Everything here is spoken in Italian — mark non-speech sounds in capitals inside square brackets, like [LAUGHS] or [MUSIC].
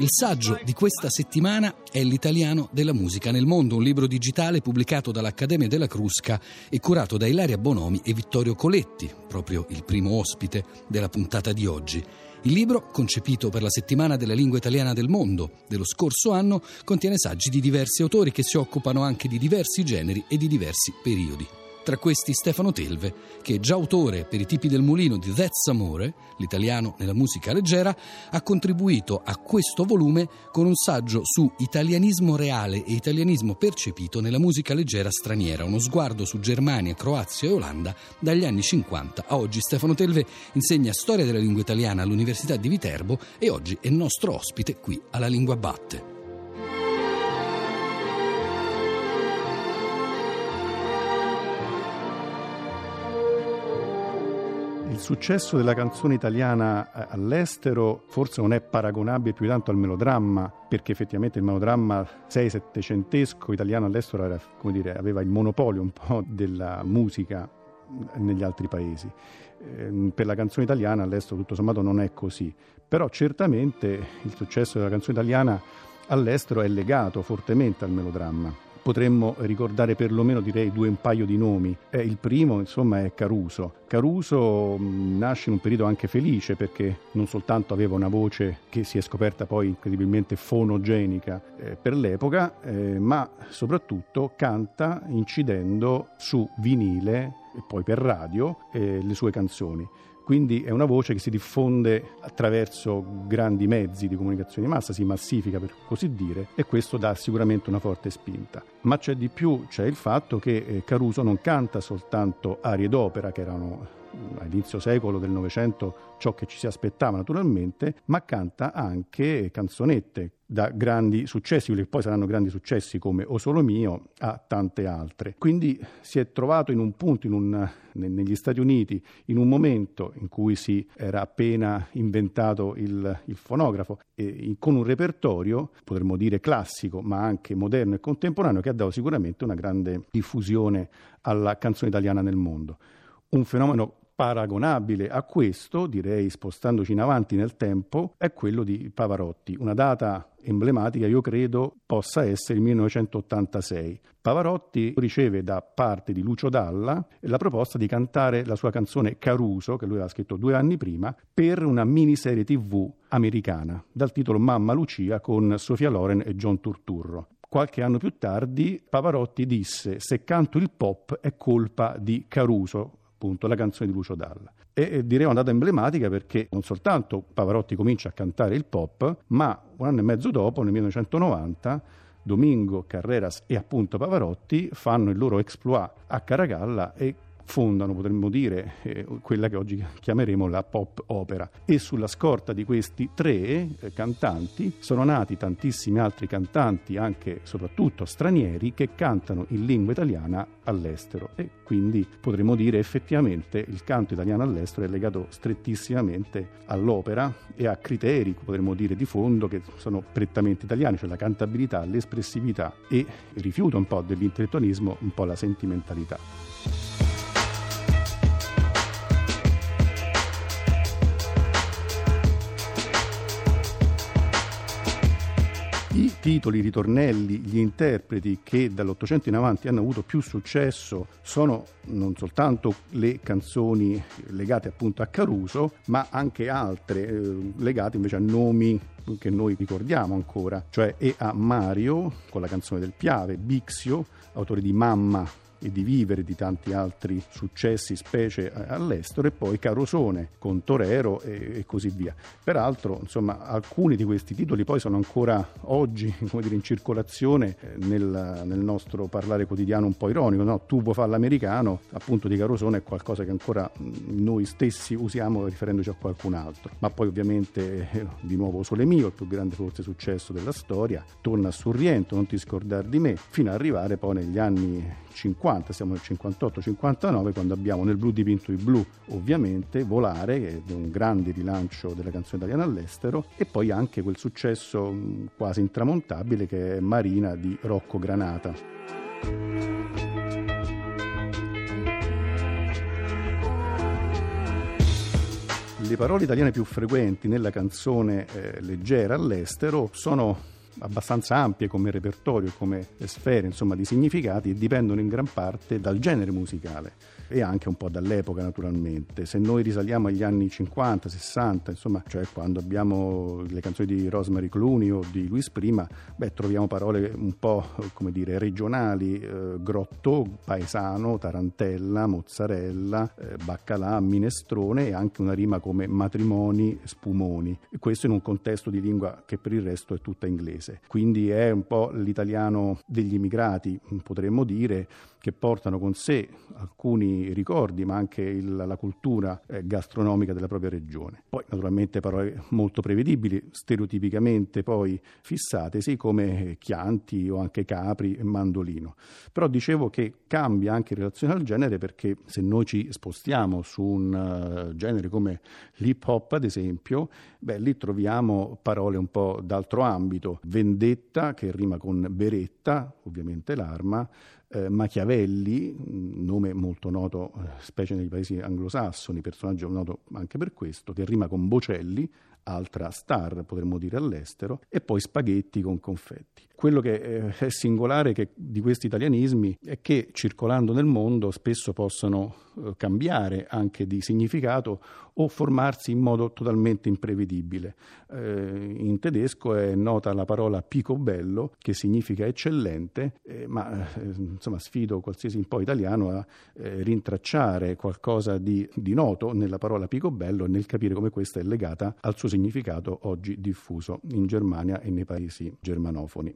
Il saggio di questa settimana è L'italiano della musica nel mondo, un libro digitale pubblicato dall'Accademia della Crusca e curato da Ilaria Bonomi e Vittorio Coletti, proprio il primo ospite della puntata di oggi. Il libro, concepito per la settimana della lingua italiana del mondo dello scorso anno, contiene saggi di diversi autori che si occupano anche di diversi generi e di diversi periodi. Tra questi Stefano Telve, che già autore per i tipi del mulino di That's Amore, l'italiano nella musica leggera, ha contribuito a questo volume con un saggio su italianismo reale e italianismo percepito nella musica leggera straniera, uno sguardo su Germania, Croazia e Olanda dagli anni 50 a oggi. Stefano Telve insegna storia della lingua italiana all'Università di Viterbo e oggi è nostro ospite qui alla Lingua Batte. Successo della canzone italiana eh, all'estero forse non è paragonabile più di tanto al melodramma, perché effettivamente il melodramma 6-700 italiano all'estero era, dire, aveva il monopolio un po' della musica negli altri paesi. Eh, per la canzone italiana all'estero tutto sommato non è così, però certamente il successo della canzone italiana all'estero è legato fortemente al melodramma potremmo ricordare perlomeno direi due un paio di nomi. Eh, il primo insomma è Caruso. Caruso mh, nasce in un periodo anche felice perché non soltanto aveva una voce che si è scoperta poi incredibilmente fonogenica eh, per l'epoca, eh, ma soprattutto canta incidendo su vinile e poi per radio eh, le sue canzoni. Quindi è una voce che si diffonde attraverso grandi mezzi di comunicazione di massa, si massifica per così dire e questo dà sicuramente una forte spinta. Ma c'è di più, c'è il fatto che eh, Caruso non canta soltanto arie d'opera che erano all'inizio secolo del Novecento ciò che ci si aspettava naturalmente, ma canta anche canzonette da grandi successi, che poi saranno grandi successi come O Solo Mio, a tante altre. Quindi si è trovato in un punto in un, negli Stati Uniti, in un momento in cui si era appena inventato il, il fonografo, e con un repertorio, potremmo dire classico, ma anche moderno e contemporaneo, che ha dato sicuramente una grande diffusione alla canzone italiana nel mondo. Un fenomeno paragonabile a questo, direi spostandoci in avanti nel tempo, è quello di Pavarotti. Una data emblematica, io credo, possa essere il 1986. Pavarotti riceve da parte di Lucio Dalla la proposta di cantare la sua canzone Caruso, che lui aveva scritto due anni prima, per una miniserie tv americana, dal titolo Mamma Lucia con Sofia Loren e John Turturro. Qualche anno più tardi Pavarotti disse se canto il pop è colpa di Caruso, appunto la canzone di Lucio Dalla. E direi una data emblematica perché non soltanto Pavarotti comincia a cantare il pop, ma un anno e mezzo dopo, nel 1990, Domingo, Carreras e appunto Pavarotti fanno il loro exploit a Caracalla e fondano, potremmo dire, eh, quella che oggi chiameremo la pop opera. E sulla scorta di questi tre eh, cantanti sono nati tantissimi altri cantanti, anche soprattutto stranieri, che cantano in lingua italiana all'estero. E quindi potremmo dire effettivamente il canto italiano all'estero è legato strettissimamente all'opera e a criteri, potremmo dire, di fondo che sono prettamente italiani, cioè la cantabilità, l'espressività e il rifiuto un po' dell'intellettualismo, un po' la sentimentalità. Titoli, ritornelli, gli interpreti che dall'Ottocento in avanti hanno avuto più successo sono non soltanto le canzoni legate appunto a Caruso, ma anche altre eh, legate invece a nomi che noi ricordiamo ancora, cioè e a Mario con la canzone del Piave, Bixio, autore di Mamma e di vivere di tanti altri successi, specie eh, all'estero, e poi Carosone con Torero e, e così via. Peraltro, insomma, alcuni di questi titoli poi sono ancora oggi [LAUGHS] dire, in circolazione eh, nel, nel, nostro parlare quotidiano un po' ironico, no? tubo fa l'americano, appunto di Carosone è qualcosa che ancora noi stessi usiamo riferendoci a qualcun altro. Ma poi ovviamente eh, di nuovo Sole mio, il più grande forse successo della storia, torna a Sorriento, non ti scordare di me, fino ad arrivare poi negli anni 50, siamo nel 58-59 quando abbiamo nel blu dipinto di blu ovviamente Volare che è un grande rilancio della canzone italiana all'estero e poi anche quel successo quasi intramontabile che è Marina di Rocco Granata. le parole italiane più frequenti nella canzone eh, leggera all'estero sono abbastanza ampie come repertorio, come sfere insomma, di significati e dipendono in gran parte dal genere musicale e anche un po' dall'epoca naturalmente. Se noi risaliamo agli anni 50, 60, insomma, cioè quando abbiamo le canzoni di Rosemary Clooney o di Luis Prima, beh, troviamo parole un po' come dire regionali, eh, grotto, paesano, tarantella, mozzarella, eh, baccalà, minestrone e anche una rima come matrimoni, spumoni. Questo in un contesto di lingua che per il resto è tutta inglese. Quindi è un po' l'italiano degli immigrati, potremmo dire, che portano con sé alcuni ricordi, ma anche il, la cultura eh, gastronomica della propria regione. Poi naturalmente parole molto prevedibili, stereotipicamente poi fissate, sì come Chianti o anche Capri e Mandolino. Però dicevo che cambia anche in relazione al genere perché se noi ci spostiamo su un uh, genere come l'hip hop ad esempio, beh lì troviamo parole un po' d'altro ambito, vendetta che rima con beretta, ovviamente l'arma, eh, Machiavelli, nome molto noto, eh, specie nei paesi anglosassoni, personaggio noto anche per questo, che rima con Bocelli, altra star potremmo dire all'estero, e poi spaghetti con confetti. Quello che eh, è singolare che, di questi italianismi è che circolando nel mondo spesso possono eh, cambiare anche di significato o formarsi in modo totalmente imprevedibile. Eh, in tedesco è nota la parola picobello che significa eccellente, ma insomma sfido qualsiasi un po' italiano a rintracciare qualcosa di, di noto nella parola picobello e nel capire come questa è legata al suo significato oggi diffuso in Germania e nei paesi germanofoni.